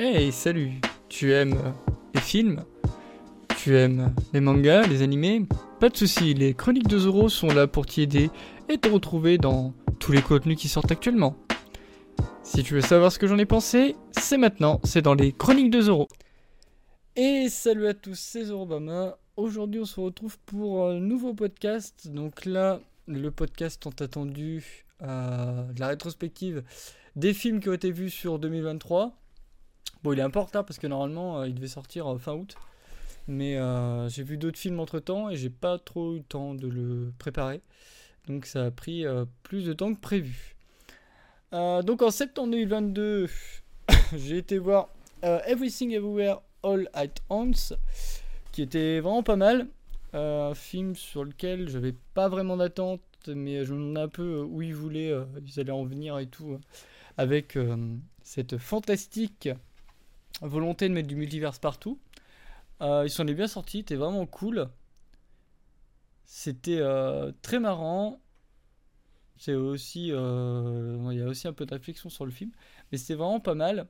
Hey, salut Tu aimes les films? Tu aimes les mangas, les animés? Pas de soucis, les chroniques de Zoro sont là pour t'y aider et te retrouver dans tous les contenus qui sortent actuellement. Si tu veux savoir ce que j'en ai pensé, c'est maintenant, c'est dans les chroniques de Zoro. Et salut à tous, c'est Zorobama. Aujourd'hui, on se retrouve pour un nouveau podcast. Donc là, le podcast tant attendu, euh, la rétrospective des films qui ont été vus sur 2023. Bon, il est un retard parce que normalement, euh, il devait sortir euh, fin août. Mais euh, j'ai vu d'autres films entre temps et j'ai pas trop eu le temps de le préparer. Donc ça a pris plus de temps que prévu. Donc en septembre 2022, j'ai été voir Everything Everywhere All at Once, qui était vraiment pas mal. Un film sur lequel j'avais pas vraiment d'attente, mais je me demandais un peu où ils voulaient, ils allaient en venir et tout, avec cette fantastique volonté de mettre du multiverse partout. Euh, ils s'en bien sortis, c'était vraiment cool. C'était euh, très marrant. C'est aussi, euh, il y a aussi un peu de réflexion sur le film, mais c'était vraiment pas mal.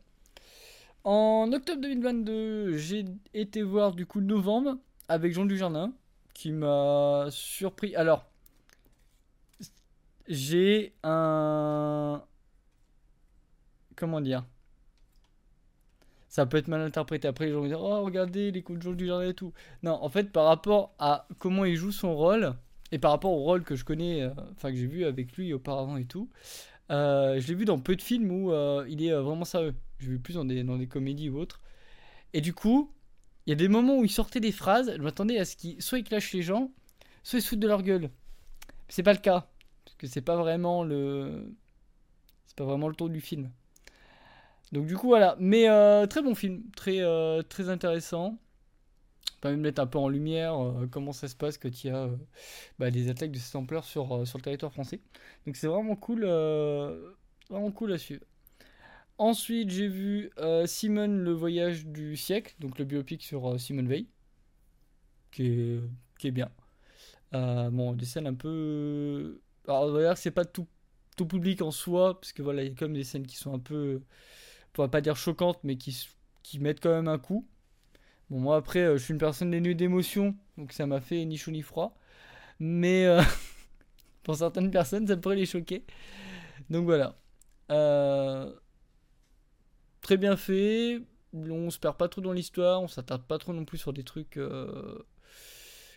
En octobre 2022, j'ai été voir du coup Novembre avec Jean Dujardin, qui m'a surpris. Alors, j'ai un, comment dire? Ça peut être mal interprété. Après, les gens vont dire, oh, regardez les coups de Jean Dujardin et tout. Non, en fait, par rapport à comment il joue son rôle, et par rapport au rôle que je connais, euh, enfin que j'ai vu avec lui auparavant et tout, euh, je l'ai vu dans peu de films où euh, il est vraiment sérieux. Je l'ai vu plus dans des, dans des comédies ou autres. Et du coup, il y a des moments où il sortait des phrases, je m'attendais à ce qu'il soit il clash les gens, soit il se fout de leur gueule. C'est pas le cas. Parce que c'est pas vraiment le. C'est pas vraiment le ton du film. Donc du coup voilà, mais euh, très bon film, très euh, très intéressant. Pas même mettre un peu en lumière euh, comment ça se passe quand il y a euh, bah, des attaques de cette ampleur sur, sur le territoire français. Donc c'est vraiment cool, vraiment cool à suivre. Ensuite j'ai vu Simone le voyage du siècle, donc le biopic sur Simone Veil, qui est, bien. Bon, des scènes un peu... Alors on va dire que c'est pas tout, tout public en soi, parce que voilà, il y a quand même des scènes qui sont un peu pas dire choquantes, mais qui, qui mettent quand même un coup. Bon, moi après, euh, je suis une personne dénuée d'émotions, donc ça m'a fait ni chaud ni froid. Mais euh, pour certaines personnes, ça pourrait les choquer. Donc voilà. Euh, très bien fait. On se perd pas trop dans l'histoire, on s'attarde pas trop non plus sur des trucs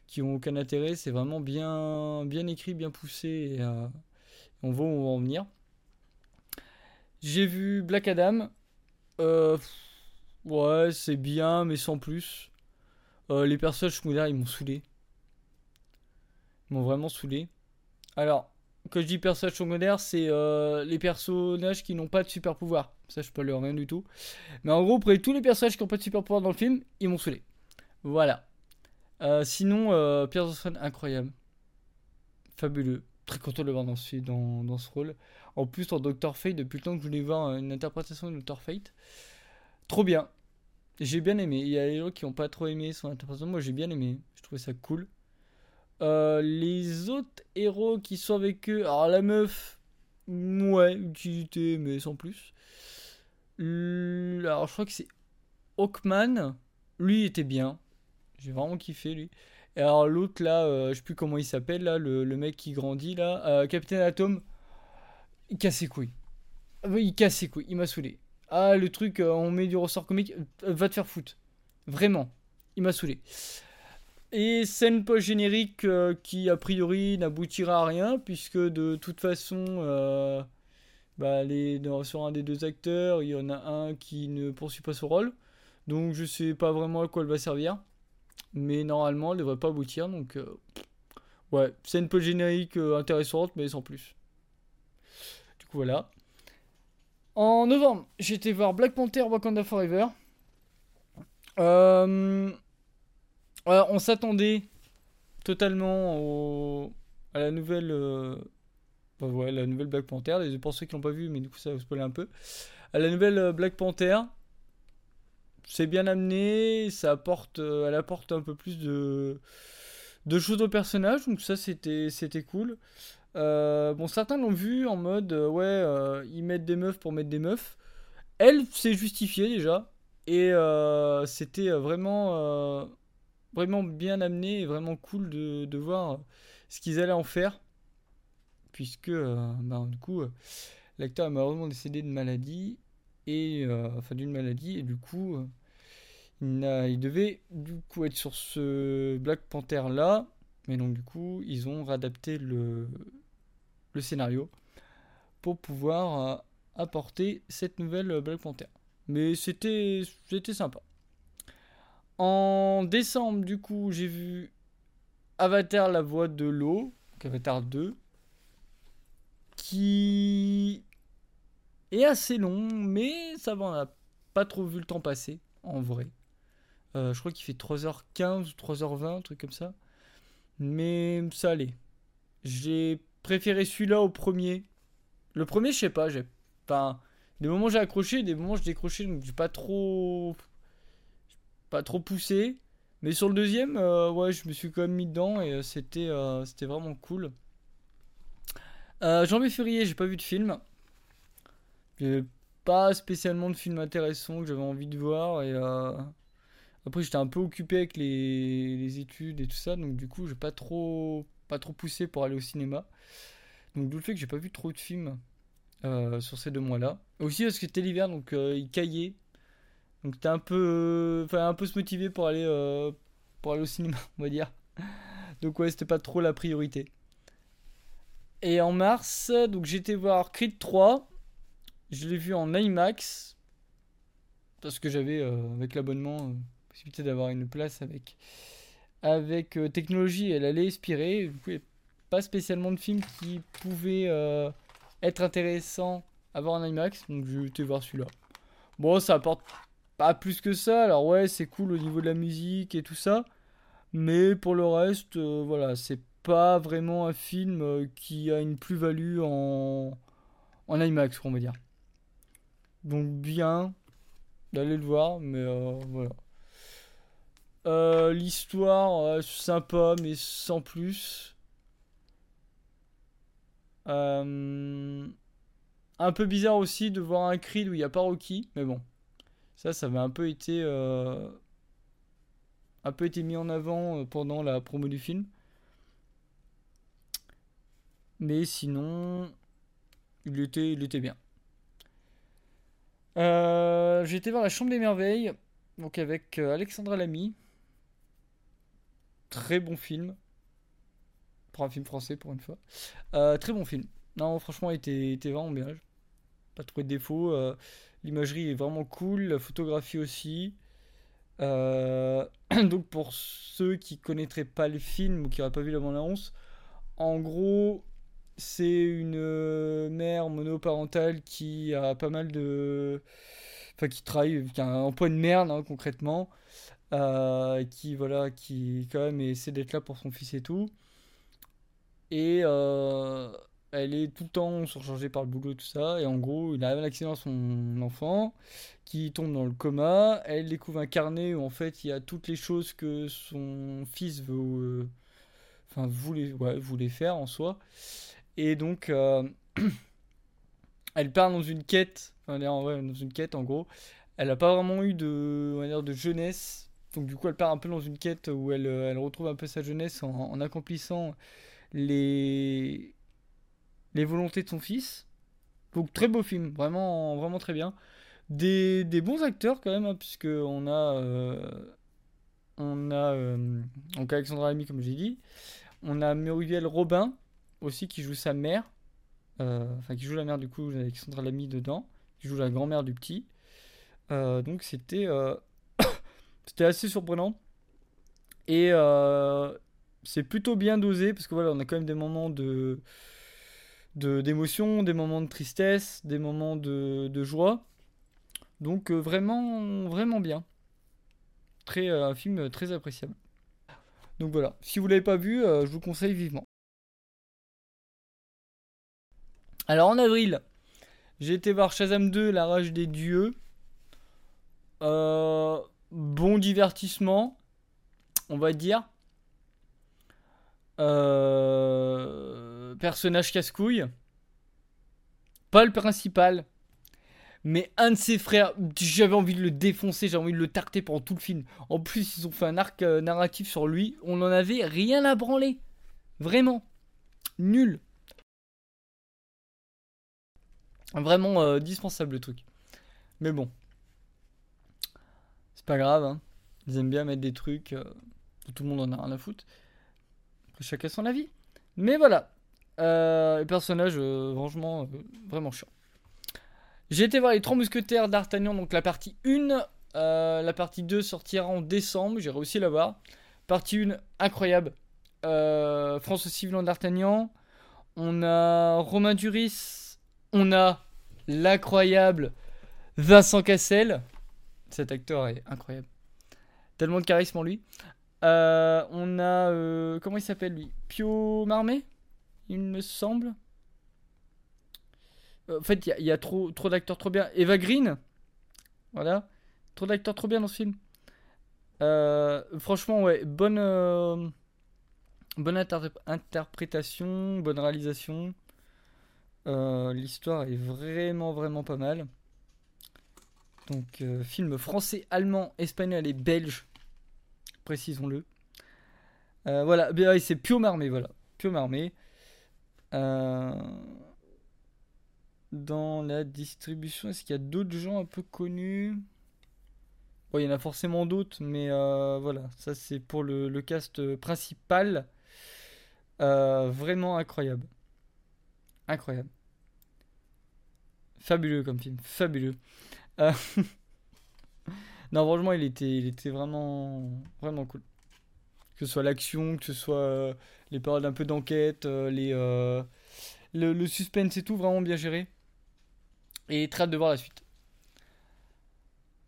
qui ont aucun intérêt. C'est vraiment bien, bien écrit, bien poussé, et on voit où on va en venir. J'ai vu Black Adam. Euh, ouais, c'est bien, mais sans plus. Euh, les personnages secondaires, ils m'ont saoulé. Ils m'ont vraiment saoulé. Alors, quand je dis personnages secondaires, c'est euh, les personnages qui n'ont pas de super pouvoir. Ça, je peux leur rien du tout. Mais en gros, près de tous les personnages qui n'ont pas de super pouvoir dans le film, ils m'ont saoulé. Voilà. Sinon, Pierre Brosnan, incroyable. Fabuleux. Très content de le voir dans ce, dans, dans ce rôle. En plus, en Dr. Fate, depuis le temps que je voulais voir une interprétation de Dr. Fate. Trop bien. J'ai bien aimé. Il y a des gens qui n'ont pas trop aimé son interprétation. Moi, j'ai bien aimé. Je trouvais ça cool. Euh, les autres héros qui sont avec eux. Alors, la meuf, ouais, utilité, mais sans plus. Alors, je crois que c'est Hawkman. Lui, il était bien. J'ai vraiment kiffé, lui. Et alors, l'autre, là, euh, je sais plus comment il s'appelle, là, le, mec qui grandit, là. euh, Capitaine Atom. Il casse ses couilles. Oui, il casse ses couilles. Il m'a saoulé. Ah, le truc, euh, on met du ressort comique. euh, va te faire foutre. Vraiment. Il m'a saoulé. Et scène post-générique euh, qui, a priori, n'aboutira à rien, puisque de toute façon, euh, bah, sur un des deux acteurs, il y en a un qui ne poursuit pas son rôle. Donc, je sais pas vraiment à quoi elle va servir. Mais normalement, elle devrait pas aboutir. Donc, euh, ouais, scène post-générique euh, intéressante, mais sans plus. Du coup, voilà. En novembre, été voir Black Panther Wakanda Forever. Euh, on s'attendait totalement à la nouvelle, ouais, la nouvelle Black Panther. Et pour ceux qui l'ont pas vu, mais du coup ça va spoiler un peu. À la nouvelle Black Panther, c'est bien amené, ça apporte, euh, elle apporte un peu plus de, de choses au personnage, donc ça c'était, c'était cool. Euh, bon, certains l'ont vu en mode, euh, ouais, ils mettent des meufs pour mettre des meufs. Elle, c'est justifié déjà. Et c'était vraiment, vraiment bien amené et vraiment cool de, de voir ce qu'ils allaient en faire. Puisque, bah, du coup, l'acteur a malheureusement décédé de maladie. Et, enfin, d'une maladie. Et du coup, il, devait du coup être sur ce Black Panther là. Mais donc, du coup, ils ont réadapté le, scénario pour pouvoir apporter cette nouvelle Black Panther. Mais c'était sympa. En décembre, du coup, j'ai vu Avatar, la voix de l'eau, Avatar 2, qui est assez long, mais ça va, on n'a pas trop vu le temps passer, en vrai. Euh, je crois qu'il fait 3h15 ou 3h20, un truc comme ça. Mais ça allait. J'ai préféré celui-là au premier. Le premier, je sais pas, j'ai. Enfin, des moments j'ai accroché, des moments je décroché, donc j'ai pas trop. Pas trop poussé. Mais sur le deuxième, euh, ouais, je me suis quand même mis dedans et euh, c'était c'était vraiment cool. Janvier-février, j'ai pas vu de film. J'ai pas spécialement de film intéressant que j'avais envie de voir. Et après, j'étais un peu occupé avec les, études et tout ça. Donc, du coup, j'ai pas trop, pas trop poussé pour aller au cinéma. Donc, d'où le fait que j'ai pas vu trop de films. Euh, sur ces deux mois-là. Aussi parce que c'était l'hiver, donc euh, il caillait. Donc t'es un peu, enfin un peu se motiver pour aller, euh, pour aller au cinéma, on va dire. Donc ouais, c'était pas trop la priorité. Et en mars, donc j'étais voir Creed 3. Je l'ai vu en IMAX parce que j'avais avec l'abonnement possibilité d'avoir une place avec avec technologie. Elle allait expirer. Pas spécialement de films qui pouvaient être intéressant à voir en IMAX. Donc je vais voir celui-là. Bon, ça apporte pas plus que ça. Alors ouais, c'est cool au niveau de la musique et tout ça. Mais pour le reste, euh, voilà, c'est pas vraiment un film euh, qui a une plus-value en, en IMAX, on va dire. Donc bien d'aller le voir, mais euh. L'histoire, sympa, mais sans plus. Euh, un peu bizarre aussi de voir un Creed où il n'y a pas Rocky, mais bon. Ça, ça m'a un peu été. Euh, un peu été mis en avant euh, pendant la promo du film. Mais sinon, il était, bien. Été voir La Chambre des Merveilles, donc avec Alexandra Lamy. Très bon film pour un film français pour une fois. Euh, très bon film. Non, franchement, il était, vraiment bien. Pas trouvé de défaut. Euh, l'imagerie est vraiment cool, la photographie aussi. Euh, donc pour ceux qui connaîtraient pas le film ou qui n'auraient pas vu la bande-annonce, en gros, c'est une mère monoparentale qui a pas mal de... Enfin, qui travaille, qui a un emploi de merde, hein, concrètement. Qui, voilà, qui quand même essaie d'être là pour son fils et tout. Et euh, elle est tout le temps surchargée par le boulot tout ça. Et en gros, il arrive un accident à son enfant qui tombe dans le coma. Elle découvre un carnet où en fait il y a toutes les choses que son fils veut, euh, voulait, voulait faire en soi. Et donc, euh, elle part dans une quête. Enfin, en vrai, dans une quête en gros. Elle n'a pas vraiment eu de, de jeunesse. Donc du coup, elle part un peu dans une quête où elle, elle retrouve un peu sa jeunesse en, en accomplissant les, les volontés de son fils. Donc très beau film, vraiment, vraiment très bien. Des, des bons acteurs quand même, hein, puisque on a, euh, on a euh, donc Alexandra Lamy comme j'ai dit, on a Muriel Robin aussi qui joue sa mère, euh, enfin qui joue la mère du coup Alexandra Lamy dedans, qui joue la grand-mère du petit. donc c'était c'était assez surprenant et c'est plutôt bien dosé parce que voilà, on a quand même des moments de d'émotion, des moments de tristesse, des moments de, joie. Donc euh, vraiment vraiment bien. Très euh, un film très appréciable. Donc voilà, si vous l'avez pas vu, euh, je vous conseille vivement. Alors en avril, j'ai été voir Shazam 2, La rage des dieux. Bon divertissement, on va dire. Euh, personnage casse-couille. Pas le principal. Mais un de ses frères, j'avais envie de le défoncer, j'avais envie de le tarter pendant tout le film. En plus, ils ont fait un arc euh, narratif sur lui. On n'en avait rien à branler. Vraiment. Nul. Vraiment euh, dispensable le truc. Mais bon. C'est pas grave. Hein. Ils aiment bien mettre des trucs. Euh, tout le monde en a rien à foutre. Chacun son avis. Mais voilà. Euh, personnage, franchement, vraiment chiant. J'ai été voir les trois mousquetaires d'Artagnan, donc la partie 1. la partie 2 sortira en décembre, j'ai réussi à la voir. Partie 1, incroyable. François Civil d'Artagnan. On a Romain Duris. On a l'incroyable Vincent Cassel. Cet acteur est incroyable. Tellement de charisme en lui. Euh, on a. Euh, comment il s'appelle lui? Pio Marmé Il me semble. Euh, en fait, il y, a trop, d'acteurs trop bien. Eva Green Voilà. Trop d'acteurs trop bien dans ce film. franchement, ouais. Bonne interprétation, bonne réalisation. L'histoire est vraiment, vraiment pas mal. Donc, film français, allemand, espagnol et belge précisons-le. Euh, voilà, c'est Pio Marmé, voilà. Pio Marmé. Euh, dans la distribution, est-ce qu'il y a d'autres gens un peu connus? Il y en a forcément d'autres, mais euh, voilà, ça c'est pour le, cast principal. vraiment incroyable. Incroyable. Fabuleux comme film, fabuleux. Non, franchement, il était, il était vraiment, vraiment cool. Que ce soit l'action, que ce soit euh, les paroles un peu d'enquête, euh, les, euh, le, suspense et tout, vraiment bien géré. Et très hâte de voir la suite.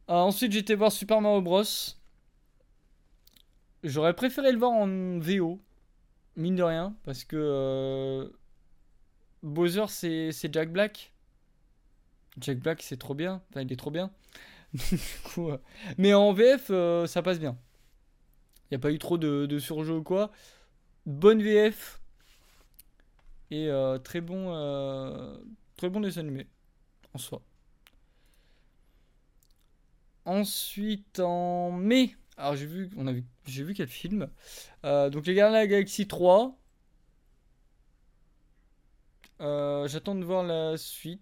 ensuite, j'étais voir Super Mario Bros. J'aurais préféré le voir en VO, mine de rien, parce que Bowser, c'est Jack Black. Jack Black, c'est trop bien. Enfin, il est trop bien. Euh, mais en VF, euh, ça passe bien. Il n'y a pas eu trop de, de ou quoi. Bonne VF. Et euh, très bon, très bon dessin animé. En soi. Ensuite, en mai. Alors j'ai vu, on a j'ai vu quel film. donc les Gardiens de la Galaxie 3. J'attends de voir la suite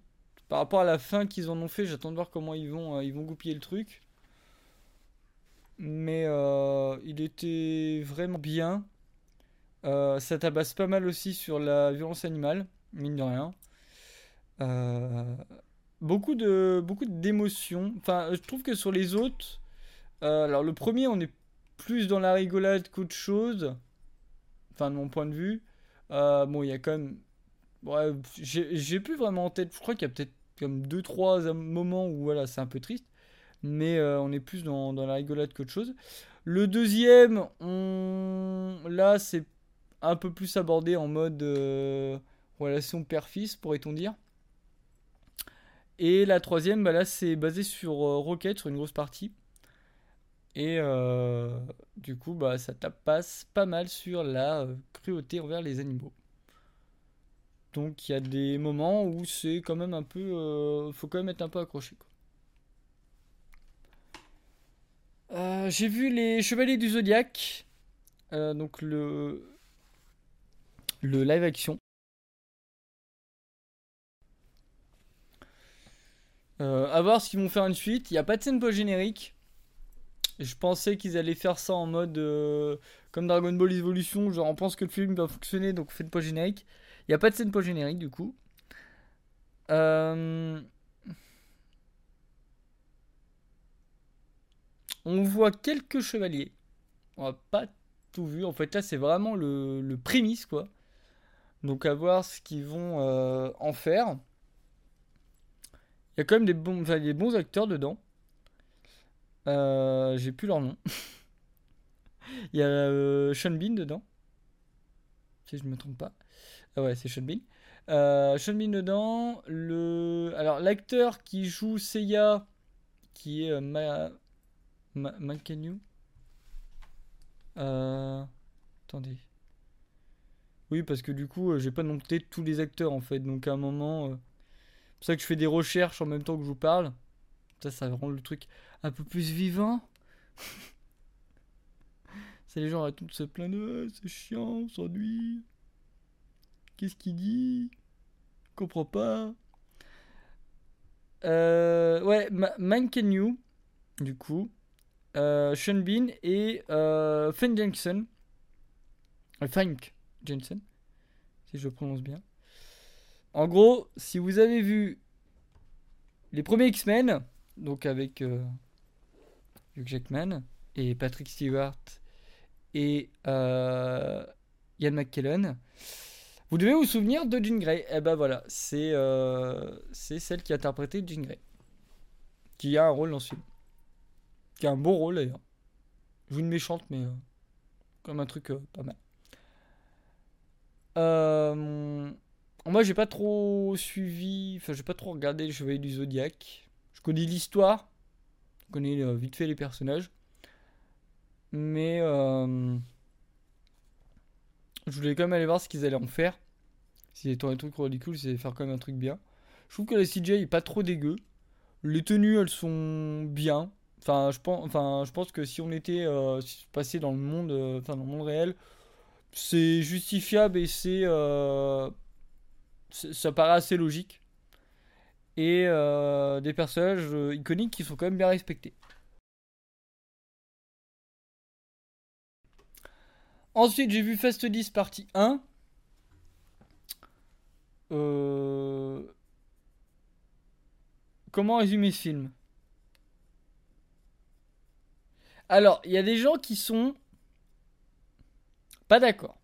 par rapport à la fin qu'ils en ont fait, j'attends de voir comment ils vont, euh, goupiller le truc. Mais euh, il était vraiment bien. Euh, ça tabasse pas mal aussi sur la violence animale, mine de rien. beaucoup de beaucoup d'émotions. Enfin, je trouve que sur les autres, alors le premier, on est plus dans la rigolade qu'autre chose. Enfin, de mon point de vue. bon, il y a quand même. Ouais, j'ai plus vraiment en tête. Je crois qu'il y a peut-être comme deux trois moments où voilà c'est un peu triste mais euh, on est plus dans, la rigolade qu'autre chose. Le deuxième on... là c'est un peu plus abordé en mode euh, relation père-fils pourrait-on dire. Et la troisième bah là c'est basé sur euh, Rocket sur une grosse partie. Et du coup bah ça tape passe pas mal sur la cruauté envers les animaux donc il y a des moments où c'est quand même un peu... Euh, faut quand même être un peu accroché. Euh, j'ai vu les Chevaliers du Zodiaque. Euh, donc le... Le live action. à voir ce qu'ils vont faire une suite. Il n'y a pas de scène post-générique. Je pensais qu'ils allaient faire ça en mode comme Dragon Ball Evolution, genre on pense que le film va fonctionner donc on fait pas générique. Il n'y a pas de scène post-générique du coup. Euh, on voit quelques chevaliers. On n'a pas tout vu. En fait, là, c'est vraiment le, le, prémisse, quoi. Donc, à voir ce qu'ils vont euh, en faire. Il y a quand même des bons, bons acteurs dedans. Euh, j'ai plus leur nom. Il y a Sean Bean dedans. Si je ne me trompe pas. Ah ouais, c'est Sean Bean. Euh, Sean Bean dedans. Le... Alors, l'acteur qui joue Seiya, qui est euh, Ma... Ma... Euh... Attendez. Oui, parce que du coup, euh, j'ai pas noté tous les acteurs en fait. Donc, à un moment. pour ça que je fais des recherches en même temps que je vous parle. Ça, ça rend le truc un peu plus vivant. c'est les gens arrêtent de se plaindre, c'est chiant, on s'ennuie. Qu'est-ce qu'il dit? Je comprends pas. Euh, ouais, Mike New, du coup. Euh, Sean Bean et euh, Finn Jensen. Euh, Fink Jensen, si je le prononce bien. En gros, si vous avez vu les premiers X-Men, donc avec Hugh Jackman et Patrick Stewart et Ian McKellen, vous devez vous souvenir de Jean Grey. Eh ben voilà, c'est euh, c'est celle qui a interprété Jean Grey, qui a un rôle dans ce film, qui a un beau rôle d'ailleurs. Joue une méchante, mais comme un truc pas mal. Euh, moi, j'ai pas trop suivi, enfin, j'ai pas trop regardé les Chevaliers du Zodiaque. Je connais l'histoire, je connais euh, vite fait les personnages, mais euh, je voulais quand même aller voir ce qu'ils allaient en faire. S'ils étaient un truc ridicule, c'est faire quand même un truc bien. Je trouve que la CGI est pas trop dégueu. Les tenues, elles sont bien. Enfin, je pense, que si on était euh, passé dans le monde, enfin, dans le monde réel, c'est justifiable et c'est ça paraît assez logique. Et euh, des personnages euh, iconiques qui sont quand même bien respectés. Ensuite, j'ai vu Fast 10 partie 1. Euh, comment résumer ce film? Alors, il y a des gens qui sont pas d'accord.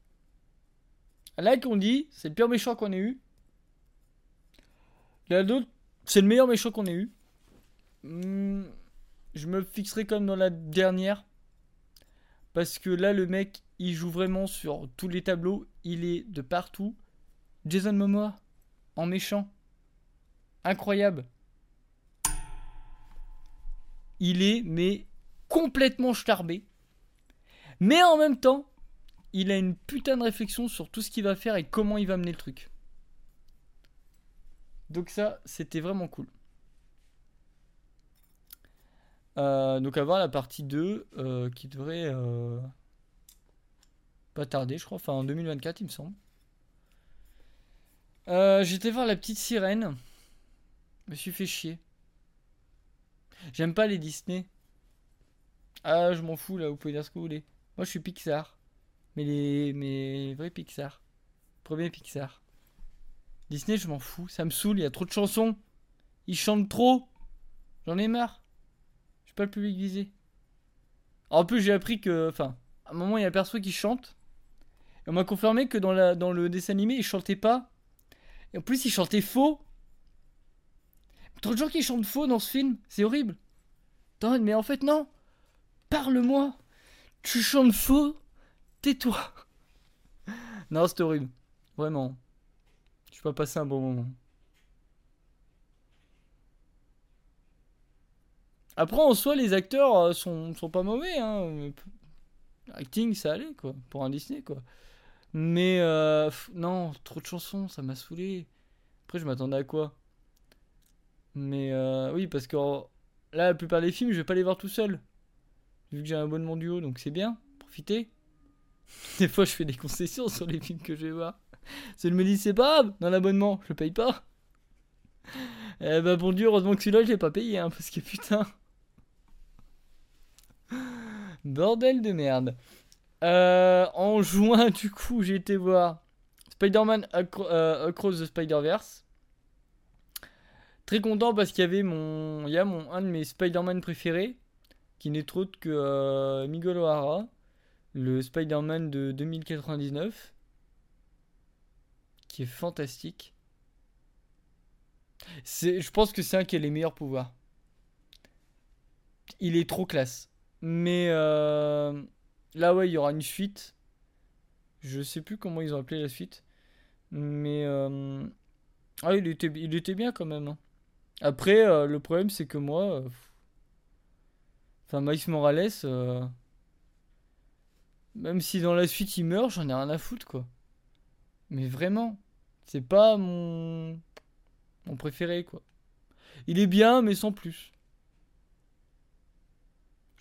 Là, qu'on dit, c'est le pire méchant qu'on ait eu. La d'autres, c'est le meilleur méchant qu'on ait eu. Hmm, je me fixerai comme dans la dernière. Parce que là, le mec, il joue vraiment sur tous les tableaux. Il est de partout. Jason Momoa, en méchant. Incroyable. Il est, mais complètement starbé. Mais en même temps, il a une putain de réflexion sur tout ce qu'il va faire et comment il va mener le truc. Donc ça, c'était vraiment cool. Euh, donc à voir la partie 2 euh, qui devrait euh, pas tarder, je crois, enfin en 2024 il me semble. J'étais voir la petite sirène. Je me suis fait chier. J'aime pas les Disney. Ah, je m'en fous là, vous pouvez dire ce que vous voulez. Moi je suis Pixar. Mais les, mais vrais Pixar. Premier Pixar. Disney, je m'en fous. Ça me saoule, il y a trop de chansons. Ils chantent trop. J'en ai marre. Suis pas le public visé. En plus, j'ai appris que. Enfin, à un moment, il y a perso qui chante. Et on m'a confirmé que dans, le dessin animé, il chantait pas. Et en plus, il chantait faux. Trop de gens qui chantent faux dans ce film. C'est horrible. Attends, mais en fait, non. Parle-moi. Tu chantes faux. Tais-toi. non, c'est horrible. Vraiment. Je pas passer un bon moment. Après, en soi, les acteurs euh, sont, sont pas mauvais. Hein. Acting, ça allait, quoi. Pour un Disney, quoi. Mais, euh, non, trop de chansons, ça m'a saoulé. Après, je m'attendais à quoi? Mais, euh, oui, parce que là, la plupart des films, je vais pas les voir tout seul. Vu que j'ai un abonnement duo, donc c'est bien. Profitez. Des fois, je fais des concessions sur les films que je vais voir. C'est me dit, c'est pas dans l'abonnement, je paye pas. Eh bah bon Dieu, heureusement que celui-là, je l'ai pas payé, hein, parce que putain. Bordel de merde. Euh, en juin, du coup, j'ai été voir Spider-Man euh, Across the Spider-Verse. Très content parce qu'il y avait mon, il y a mon, un de mes Spider-Man préférés, qui n'est autre que euh, Miguel O'Hara, le Spider-Man de 2099 qui est fantastique. Je pense que c'est un qui a les meilleurs pouvoirs. Il est trop classe. Mais euh, là, ouais, il y aura une suite. Je sais plus comment ils ont appelé la suite. Mais euh, ah, il était, bien quand même. Hein. Après, euh, le problème, c'est que moi. Enfin, Miles Morales. Même si dans la suite il meurt, j'en ai rien à foutre, quoi. Mais vraiment, c'est pas mon mon préféré, quoi. Il est bien, mais sans plus.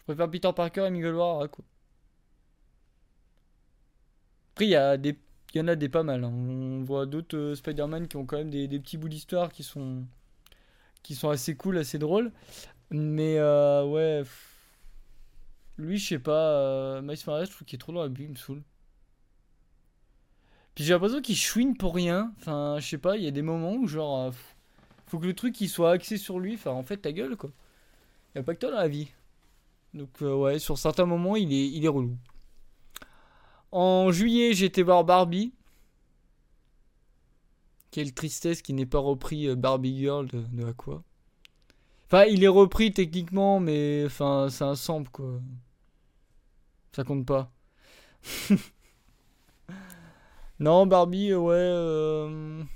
Préfère Peter Parker et Miguel O'Hara, quoi. Après, il y, des... y en a des pas mal. hein. On voit d'autres euh, Spider-Man qui ont quand même des, petits bouts d'histoire qui sont... qui sont assez cool, assez drôles. Mais euh, ouais. Lui, je sais pas. Euh, Miles Morales, je trouve qu'il est trop dans la bulle, il me saoule. Puis j'ai l'impression qu'il chouine pour rien. Enfin, je sais pas, il y a des moments où genre. faut que le truc il soit axé sur lui. Enfin, en fait, ta gueule quoi. Y a pas que toi dans la vie. Donc, euh, ouais, sur certains moments, il est, il est relou. En juillet, été voir Barbie. Quelle tristesse qu'il n'ait pas repris euh, Barbie Girl de, de Aqua. Enfin, il est repris techniquement, mais enfin, c'est un sample quoi. Ça compte pas. non, Barbie, euh, ouais.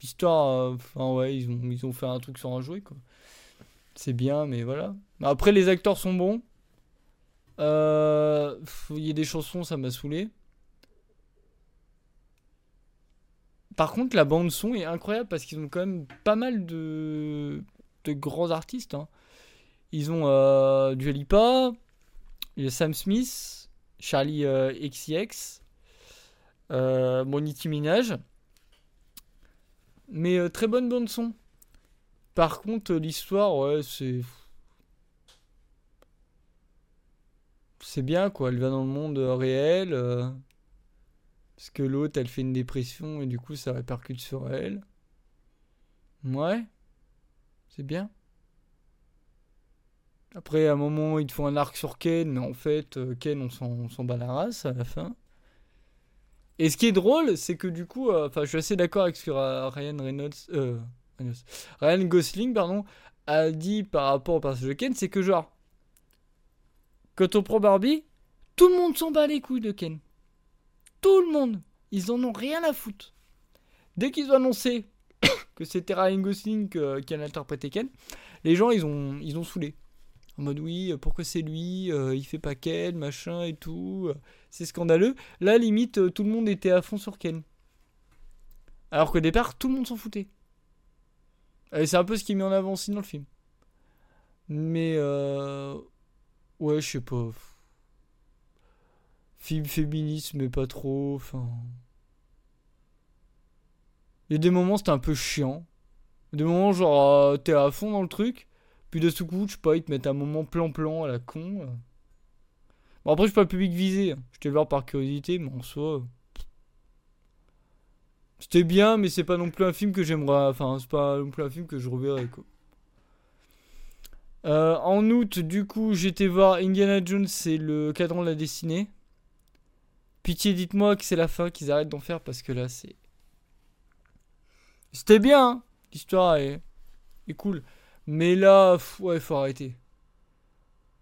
L'histoire, enfin, ouais, ils ont, ils ont fait un truc sur un jouet quoi. C'est bien, mais voilà. Après, les acteurs sont bons. Euh, Il y a des chansons, ça m'a saoulé. Par contre, la bande son est incroyable parce qu'ils ont quand même pas mal de, grands artistes. hein. Ils ont euh, a Sam Smith, Charlie euh, XCX, euh, bon, Nicki Minaj. Mais euh, très bonne bande son. Par contre, l'histoire, ouais, c'est. C'est bien quoi, elle va dans le monde euh, réel. euh, parce que l'autre, elle fait une dépression et du coup, ça répercute sur elle. Ouais, c'est bien. Après, à un moment, ils te font un arc sur Ken, mais en fait, euh, Ken, on s'en bat la race à la fin. Et ce qui est drôle, c'est que du coup, enfin, je suis assez d'accord avec ce que Ryan Reynolds- Ryan Gosling, pardon, a dit par rapport au personnage de Ken, c'est que genre, quand on prend Barbie, tout le monde s'en bat les couilles de Ken. Tout le monde. Ils en ont rien à foutre. Dès qu'ils ont annoncé que c'était Ryan Gosling que- qui allait interpréter Ken, les gens, ils ont, ils ont saoulé. En mode oui, euh, pourquoi c'est lui euh, Il fait pas Ken, machin et tout. euh, C'est scandaleux. Là, limite, euh, tout le monde était à fond sur Ken. Alors qu'au départ, tout le monde s'en foutait. C'est un peu ce qui est mis en avant aussi dans le film. Mais euh... ouais, je sais pas. Film féministe, mais pas trop. Enfin. Il y a des moments, c'était un peu chiant. Des moments, genre, euh, t'es à fond dans le truc. Puis de ce coup, je sais pas, ils te mettent un moment plan-plan à la con. Bon, après, je suis pas le public visé. hein. Je t'ai le voir par curiosité, mais en soi. C'était bien, mais c'est pas non plus un film que j'aimerais. Enfin, c'est pas non plus un film que je reverrai, quoi. Euh, en août, du coup, j'étais voir Indiana Jones, c'est le cadran de la destinée. Pitié, dites-moi que c'est la fin, qu'ils arrêtent d'en faire parce que là, c'est. C'était bien, hein. l'histoire est... est cool. Mais là, pff, ouais, faut arrêter.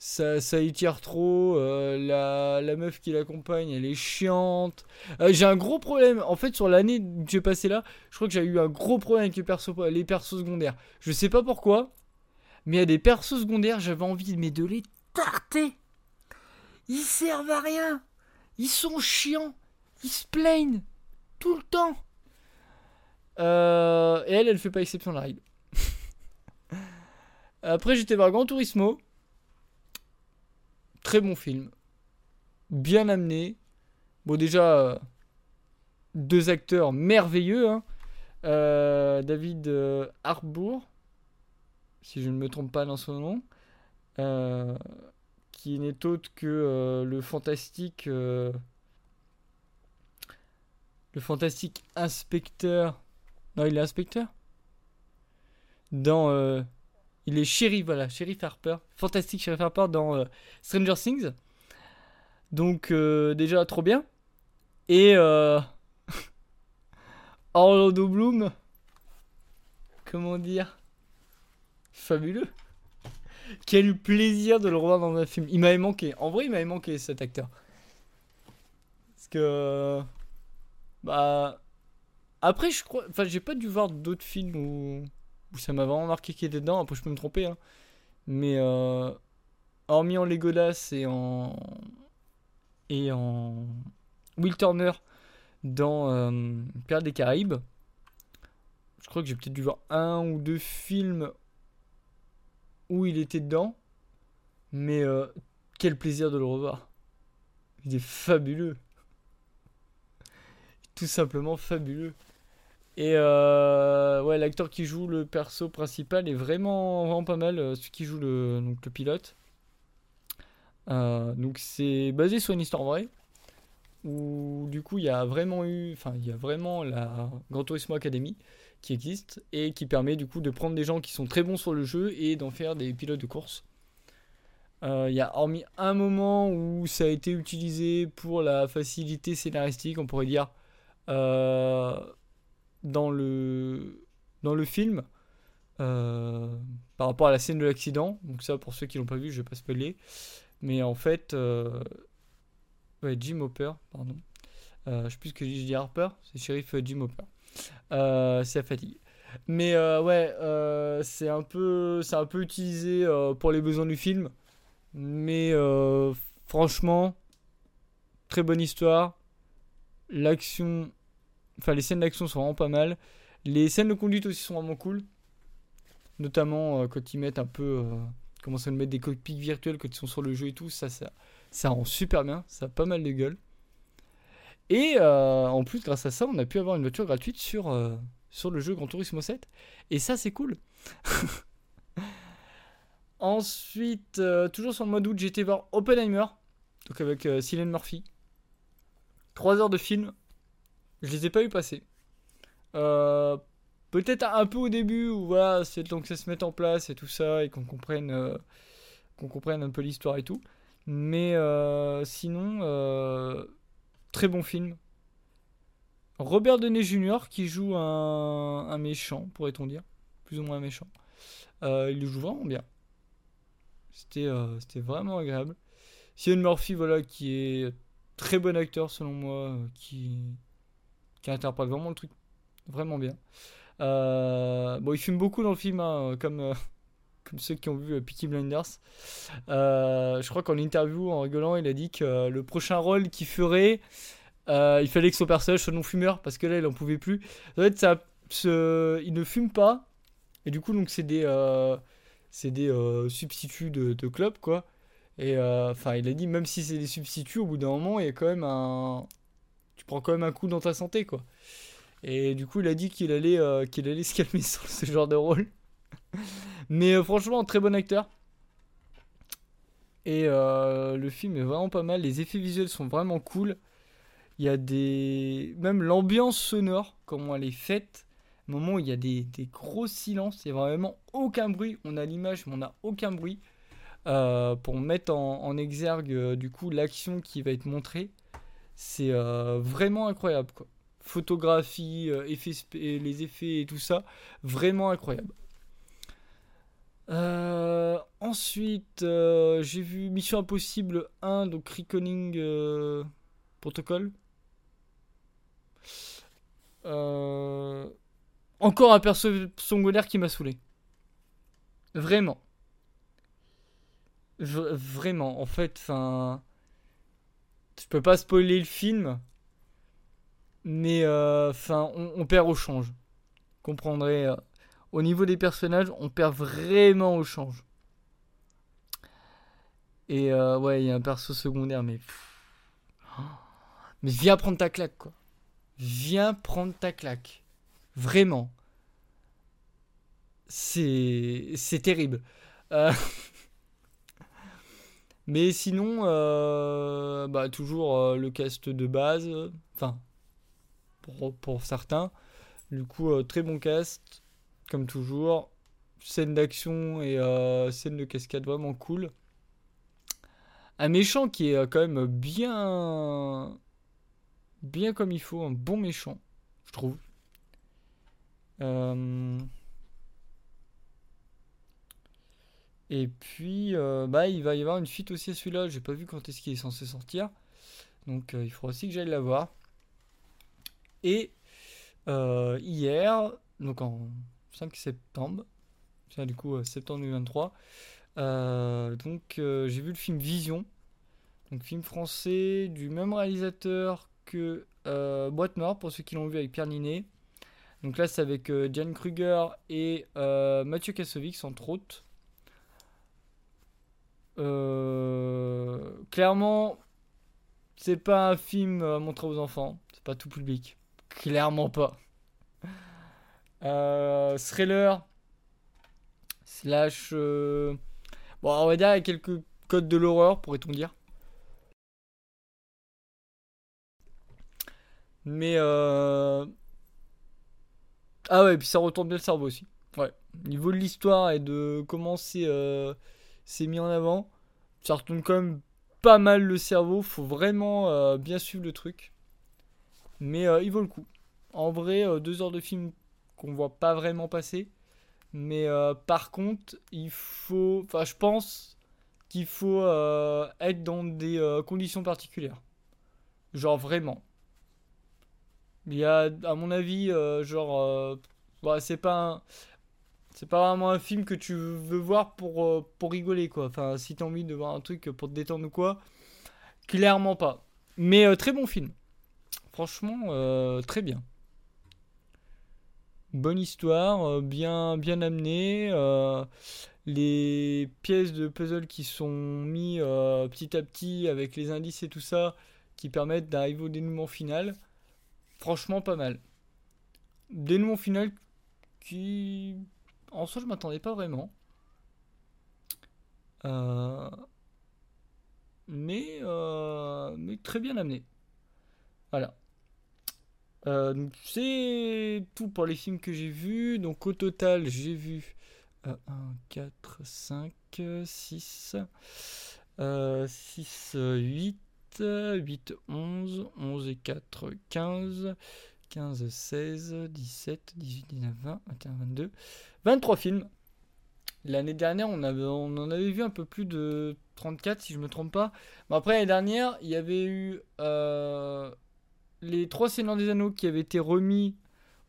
Ça, ça y tire trop. euh, la, meuf qui l'accompagne, elle est chiante. Euh, j'ai un gros problème. En fait, sur l'année que j'ai passé là, je crois que j'ai eu un gros problème avec les persos, secondaires. Je sais pas pourquoi, mais a des persos secondaires, j'avais envie mais de les tarter. Ils servent à rien. Ils sont chiants. Ils se plaignent. Tout le temps. Euh, et elle, elle fait pas exception de la règle. Après, j'étais voir Gran Turismo. Très bon film. Bien amené. Bon, déjà, euh, deux acteurs merveilleux. hein. Euh, David euh, Harbour, si je ne me trompe pas dans son nom, qui n'est autre que le fantastique. le fantastique inspecteur. Non, il est inspecteur? Dans. Il est shérif, voilà, shérif Harper. Fantastique shérif Harper dans euh, Stranger Things. Donc, euh, déjà, trop bien. Et. Euh, Orlando Bloom. Comment dire? Fabuleux. Quel plaisir de le revoir dans un film. Il m'avait manqué. En vrai, il m'avait manqué cet acteur. Parce que. Bah. Après, je crois. Enfin, j'ai pas dû voir d'autres films où ça m'a vraiment marqué qu'il était dedans. Après, je peux me tromper. hein. Mais. euh, Hormis en Legolas et en. Et en. Will Turner dans euh, des Caraïbes. crois que j'ai peut-être dû voir un ou deux films où il était dedans. Mais euh, quel plaisir de le revoir. Il est fabuleux. Tout simplement fabuleux. Et euh, ouais, l'acteur qui joue le perso principal est vraiment, vraiment pas mal. Celui qui joue le, donc, le pilote. donc c'est basé sur une histoire vraie où du coup il y a vraiment eu, enfin il y a vraiment la Gran Turismo Academy qui existe et qui permet du coup de prendre des gens qui sont très bons sur le jeu et d'en faire des pilotes de course. Euh, il y a hormis un moment où ça a été utilisé pour la facilité scénaristique, on pourrait dire, euh, dans, le, dans le film, euh, par rapport à la scène de l'accident. Donc ça, pour ceux qui l'ont pas vu, je vais pas spoiler. Mais en fait, Ouais, Jim Hopper, pardon. Euh, je sais plus ce que j'ai dit Harper, c'est shérif Jim Hopper. Euh, c'est la fatigue. Mais euh, ouais, euh, c'est un c'est un peu utilisé pour les besoins du film. Mais franchement, très bonne histoire. L'action, enfin les scènes d'action sont vraiment pas mal. Les scènes de conduite aussi sont vraiment cool. Notamment quand ils mettent un peu, comment ça, mettre des cockpits virtuels quand ils sont sur le jeu et tout. Ça, ça, ça rend super bien, ça a pas mal de gueule. Et euh, en plus, grâce à ça, on a pu avoir une voiture gratuite sur, euh, sur le jeu Grand Turismo 7. Et ça, c'est cool. Ensuite, euh, toujours sur le mode août, j'ai été voir Oppenheimer. Donc avec Cillian Murphy. 3 heures de film. Je les ai pas eu passer. Peut-être un peu au début où voilà, c'est donc que ça se mette en place et tout ça et qu'on comprenne, comprenne un peu l'histoire et tout. Mais euh, sinon, euh, très bon film. Robert Denis Jr. qui joue un, méchant, pourrait-on dire. Plus ou moins un méchant. Euh, il le joue vraiment bien. C'était c'était vraiment agréable. Sion Murphy, voilà, qui est très bon acteur selon moi, qui, qui interprète vraiment le truc vraiment bien. bon, il fume beaucoup dans le film, hein, comme comme ceux qui ont vu euh, Peaky Blinders. Euh, je crois qu'en interview, en rigolant, il a dit que le prochain rôle qu'il ferait, euh, il fallait que son personnage soit non-fumeur parce que là, il en pouvait plus. En fait, il ne fume pas. Et du coup, donc, c'est des, substituts de, de club, quoi. Et enfin, il a dit, même si c'est des substituts, au bout d'un moment, il y a quand même un. Quand même un coup dans ta santé, quoi. Et du coup, il a dit qu'il allait, qu'il allait se calmer sur ce genre de rôle. Mais euh, franchement, très bon acteur. Et euh, le film est vraiment pas mal. Les effets visuels sont vraiment cool. Il y a des. Même l'ambiance sonore, comment elle est faite. Moment il y a des, gros silences, il n'y a vraiment aucun bruit. On a l'image, mais on n'a aucun bruit. Euh, pour mettre en, exergue du coup l'action qui va être montrée. C'est vraiment incroyable. Quoi. Photographie, effets, les effets et tout ça, vraiment incroyable. Euh, ensuite, euh, j'ai vu Mission Impossible 1, donc Reckoning euh, Protocol. encore un perso secondaire qui m'a saoulé. Vraiment. vraiment, en fait, enfin. Je peux pas spoiler le film. Mais, enfin, on, perd au change. Comprendrez au niveau des personnages, on perd vraiment au change. Et euh, ouais, il y a un perso secondaire, mais. Mais viens prendre ta claque, quoi. Viens prendre ta claque. Vraiment. C'est. C'est terrible. Euh, mais sinon, euh, bah, toujours le cast de base. Enfin, pour, pour certains. Du coup, très bon cast comme toujours. Scène d'action et euh, scène de cascade vraiment cool. Un méchant qui est euh, quand même bien. Bien comme il faut, un bon méchant, je trouve. Euh, et puis, bah, il va y avoir une suite aussi à celui-là. J'ai pas vu quand est-ce qu'il est censé sortir. Donc, il faudra aussi que j'aille la voir. Et hier, donc en 5 septembre. C'est du coup euh, septembre 2023. Euh, donc euh, j'ai vu le film Vision. Donc film français du même réalisateur que Boîte Noire pour ceux qui l'ont vu avec Pierre Ninet. Donc là, c'est avec euh, Jan Kruger et euh, Mathieu Kassovitz, entre autres. Euh, clairement, c'est pas un film à montrer aux enfants. C'est pas tout public. Clairement pas. thriller. Slash. Bon, on va dire, il y a quelques codes de l'horreur, pourrait-on dire. Mais euh... Ah ouais, et puis ça retourne bien le cerveau aussi. Ouais. Au niveau de l'histoire et de comment c'est euh, mis en avant, ça retourne quand même pas mal le cerveau. Faut vraiment euh, bien suivre le truc. Mais euh, il vaut le coup. En vrai, deux heures de film qu'on voit pas vraiment passer. Mais par contre, il faut. Enfin, je pense qu'il faut être dans des conditions particulières. Genre vraiment. Il y a, à mon avis, euh, genre, euh, bah, c'est pas c'est pas vraiment un film que tu veux voir pour, euh, pour rigoler, quoi. Enfin, si t'as envie de voir un truc pour te détendre ou quoi, clairement pas. Mais très bon film. Franchement, très bien. Bonne histoire, bien, bien amenée. les pièces de puzzle qui sont mis petit à petit avec les indices et tout ça qui permettent d'arriver au dénouement final. Franchement, pas mal. Dénouement final qui. En soi, je m'attendais pas vraiment. Euh, mais, euh, mais très bien amené. Voilà. Euh, c'est tout pour les films que j'ai vus. Donc au total, j'ai vu 1, 4, 5, 6, 6, 8, 8, 11, 11 et 4, 15, 15, 16, 17, 18, 19, 20, 21, 22, 23 films. L'année dernière, on, en avait vu un peu plus de 34, si je ne me trompe pas. Bon, après, l'année dernière, il y avait eu euh, les trois Seigneurs des Anneaux qui avaient été remis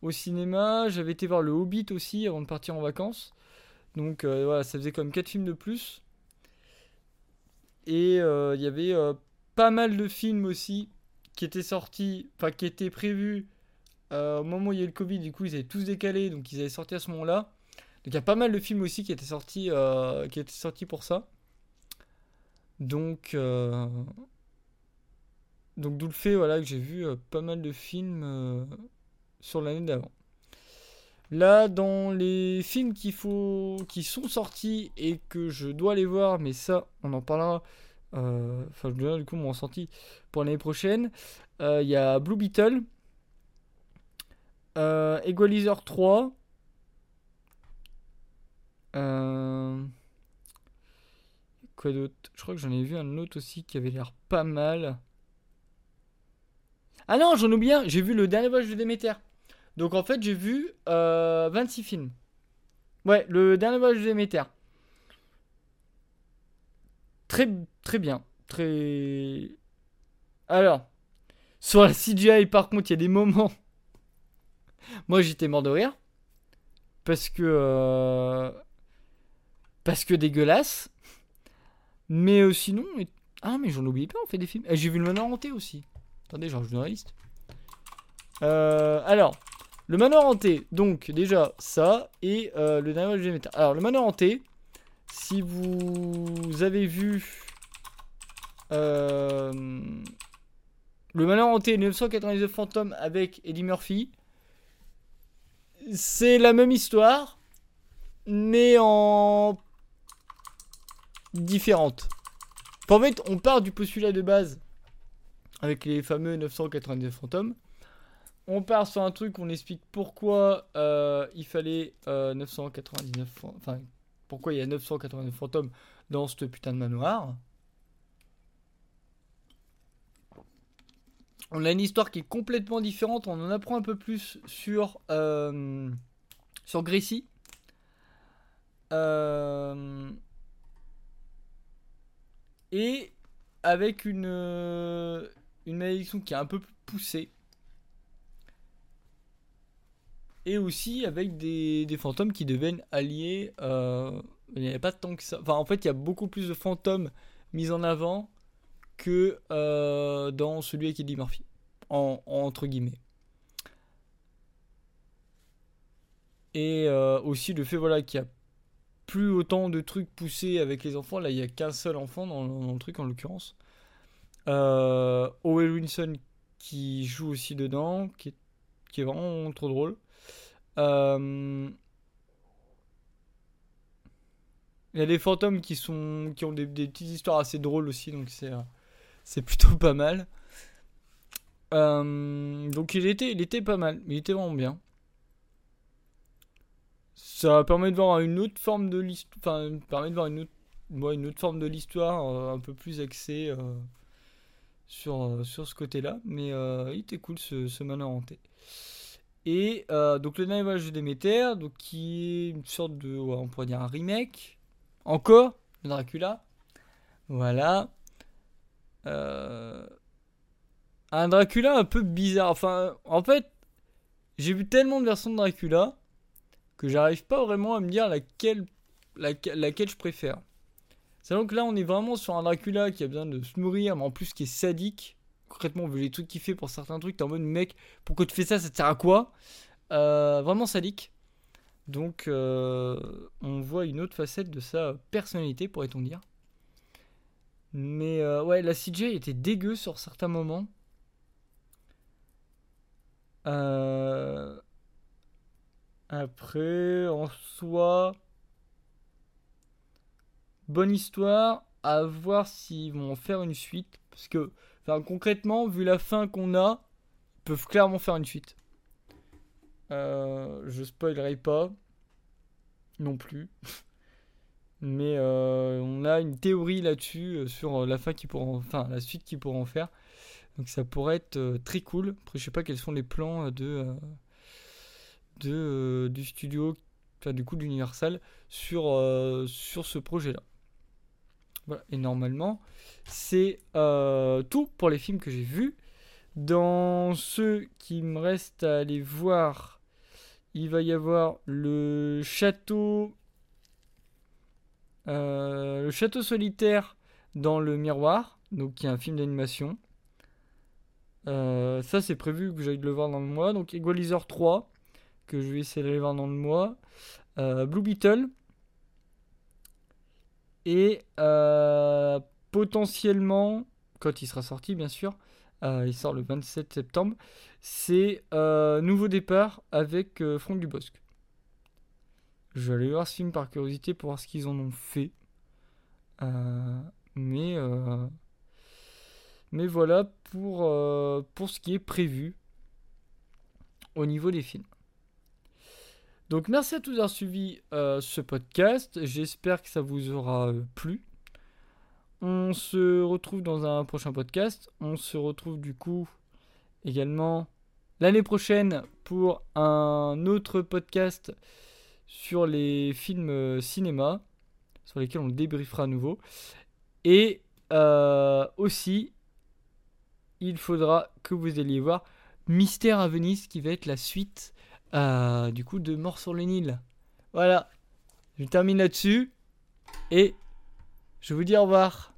au cinéma. J'avais été voir Le Hobbit aussi avant de partir en vacances. Donc euh, voilà, ça faisait comme 4 films de plus. Et euh, il y avait pas mal de films aussi qui étaient sortis, enfin qui étaient prévus euh, au moment où il y a eu le Covid, du coup ils avaient tous décalé, donc ils avaient sorti à ce moment-là. Donc il y a pas mal de films aussi qui étaient sortis, euh, qui étaient sortis pour ça. Donc, euh, donc d'où le fait voilà, que j'ai vu pas mal de films sur l'année d'avant. Là, dans les films qu'il faut, qui sont sortis et que je dois aller voir, mais ça, on en parlera enfin, je donne du coup mon ressenti pour l'année prochaine. Il y a Blue Beetle, euh, Equalizer 3. Quoi d'autre? Je crois que j'en ai vu un autre aussi qui avait l'air pas mal. Ah non, j'en oublie un. J'ai vu le dernier voyage de Déméter. Donc en fait, j'ai vu 26 films. Ouais, le dernier voyage de Déméter. Très, très bien. Très. Alors, sur la CGI, par contre, il y a des moments. Moi, j'étais mort de rire. Parce que. Euh, parce que dégueulasse. Mais euh, sinon. Ah, mais j'en oublie pas, on fait des films. J'ai vu le manoir hanté aussi. Attendez, j'en dans la liste. Euh, alors, le manoir hanté. Donc, déjà, ça. Et le dernier je Alors, le manoir hanté. Si vous avez vu Le Malheur Hanté 999 fantômes avec Eddie Murphy, c'est la même histoire, mais en différente. En fait, on part du postulat de base avec les fameux 999 fantômes. On part sur un truc, on explique pourquoi euh, il fallait 999 euh, enfin pourquoi il y a 989 fantômes dans ce putain de manoir. On a une histoire qui est complètement différente. On en apprend un peu plus sur, euh, sur Gracie. Euh, et avec une, une malédiction qui est un peu plus poussée. et aussi avec des, fantômes qui deviennent alliés. Euh, il n'y avait pas tant que ça. Enfin, en fait, il y a beaucoup plus de fantômes mis en avant que euh, dans celui avec Eddie Murphy, en, entre guillemets. Et euh, aussi le fait voilà, qu'il y a plus autant de trucs poussés avec les enfants. Là, il n'y a qu'un seul enfant dans, le truc en l'occurrence. Euh, Owen Wilson qui joue aussi dedans, qui est, vraiment trop drôle. Il y a des fantômes qui, sont, qui ont des, petites histoires assez drôles aussi, donc c'est, c'est plutôt pas mal. Euh, donc il était, il était pas mal, il était vraiment bien. Ça permet de voir une autre forme de l'histoire, permet de voir une autre, une autre forme de l'histoire, euh, un peu plus axée sur, sur ce côté-là. Mais il était cool ce, ce manœuvre hanté. Et donc le dernier voyage de Déméter, donc qui est une sorte de, on pourrait dire un remake encore Dracula. Voilà. Euh, un Dracula un peu bizarre. Enfin, en fait, j'ai vu tellement de versions de Dracula que j'arrive pas vraiment à me dire laquelle, je préfère. C'est que là, on est vraiment sur un Dracula qui a besoin de se nourrir, mais en plus qui est sadique. Concrètement, vu les trucs qu'il fait pour certains trucs, t'es en mode mec, pourquoi tu fais ça? Ça te sert à quoi? Euh, Vraiment sadique. Donc, euh, on voit une autre facette de sa personnalité, pourrait-on dire. Mais euh, ouais, la CJ était dégueu sur certains moments. Euh, après, en soi, bonne histoire. À voir s'ils vont faire une suite. Parce que, concrètement, vu la fin qu'on a, ils peuvent clairement faire une suite. Euh, je spoilerai pas non plus. Mais euh, on a une théorie là-dessus euh, sur la fin qui pourront, enfin la suite qu'ils pourront faire. Donc ça pourrait être très cool. Après je sais pas quels sont les plans de, de du studio, enfin du coup d'Universal sur sur ce projet-là. Voilà. Et normalement c'est tout pour les films que j'ai vus. Dans ceux qui me restent à aller voir, il va y avoir le château. Euh, le château solitaire dans le miroir, donc qui est un film d'animation. Euh, ça, c'est prévu que j'aille le voir dans le mois. Donc, Equalizer 3, que je vais essayer d'aller voir dans le mois. Euh, Blue Beetle. Et potentiellement, quand il sera sorti, bien sûr, il sort le 27 septembre, c'est Nouveau départ avec euh, Franck Dubosc. Je vais aller voir ce film par curiosité pour voir ce qu'ils en ont fait. Euh, mais, mais voilà pour, pour ce qui est prévu au niveau des films. Donc merci à tous d'avoir suivi ce podcast. J'espère que ça vous aura plu. On se retrouve dans un prochain podcast. On se retrouve du coup également l'année prochaine pour un autre podcast sur les films euh, cinéma, sur lesquels on débriefera à nouveau. Et euh, aussi, il faudra que vous alliez voir Mystère à Venise, qui va être la suite euh, du coup de Mort sur le Nil. Voilà, je termine là-dessus et je vous dis au revoir.